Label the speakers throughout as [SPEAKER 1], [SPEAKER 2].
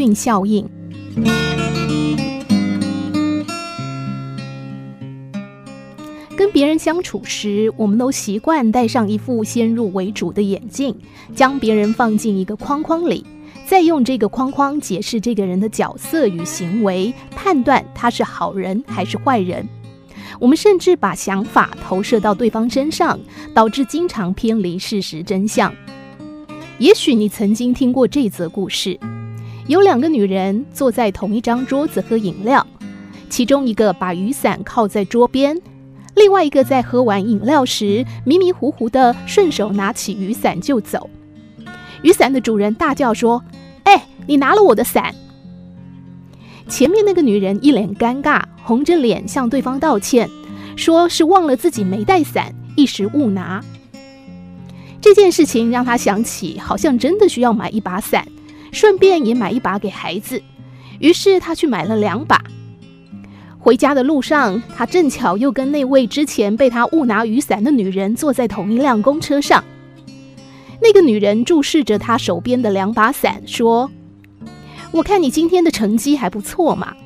[SPEAKER 1] 运效应。跟别人相处时，我们都习惯戴上一副先入为主的眼镜，将别人放进一个框框里，再用这个框框解释这个人的角色与行为，判断他是好人还是坏人。我们甚至把想法投射到对方身上，导致经常偏离事实真相。也许你曾经听过这则故事：有两个女人坐在同一张桌子喝饮料，其中一个把雨伞靠在桌边。另外一个在喝完饮料时迷迷糊糊的顺手拿起雨伞就走，雨伞的主人大叫说：“哎，你拿了我的伞！”前面那个女人一脸尴尬，红着脸向对方道歉，说是忘了自己没带伞，一时误拿。这件事情让她想起好像真的需要买一把伞，顺便也买一把给孩子，于是他去买了两把。回家的路上，他正巧又跟那位之前被他误拿雨伞的女人坐在同一辆公车上。那个女人注视着他手边的两把伞，说：“我看你今天的成绩还不错嘛。”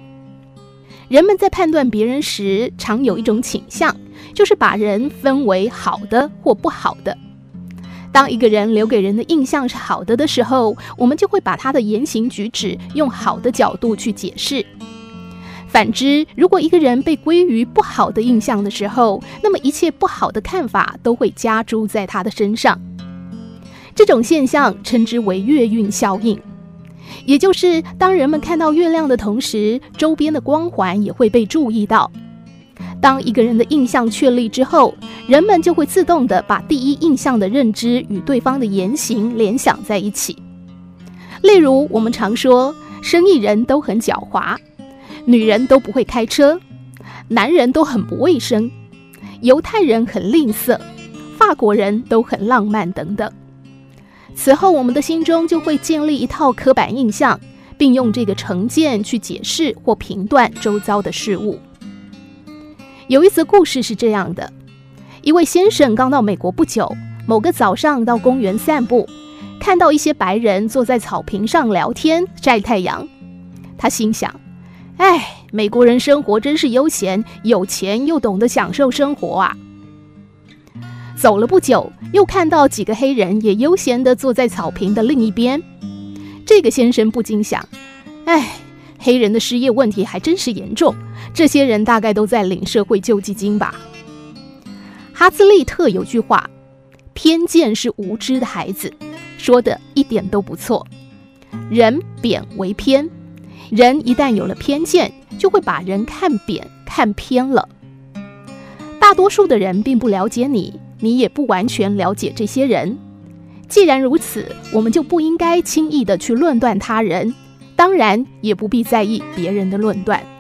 [SPEAKER 1] 人们在判断别人时，常有一种倾向，就是把人分为好的或不好的。当一个人留给人的印象是好的的时候，我们就会把他的言行举止用好的角度去解释。反之，如果一个人被归于不好的印象的时候，那么一切不好的看法都会加诸在他的身上。这种现象称之为月晕效应，也就是当人们看到月亮的同时，周边的光环也会被注意到。当一个人的印象确立之后，人们就会自动地把第一印象的认知与对方的言行联想在一起。例如，我们常说生意人都很狡猾。女人都不会开车，男人都很不卫生，犹太人很吝啬，法国人都很浪漫等等。此后，我们的心中就会建立一套刻板印象，并用这个成见去解释或评断周遭的事物。有一则故事是这样的：一位先生刚到美国不久，某个早上到公园散步，看到一些白人坐在草坪上聊天晒太阳，他心想。哎，美国人生活真是悠闲，有钱又懂得享受生活啊！走了不久，又看到几个黑人也悠闲地坐在草坪的另一边。这个先生不禁想：哎，黑人的失业问题还真是严重，这些人大概都在领社会救济金吧？哈兹利特有句话：“偏见是无知的孩子”，说的一点都不错。人贬为偏。人一旦有了偏见，就会把人看扁、看偏了。大多数的人并不了解你，你也不完全了解这些人。既然如此，我们就不应该轻易地去论断他人，当然也不必在意别人的论断。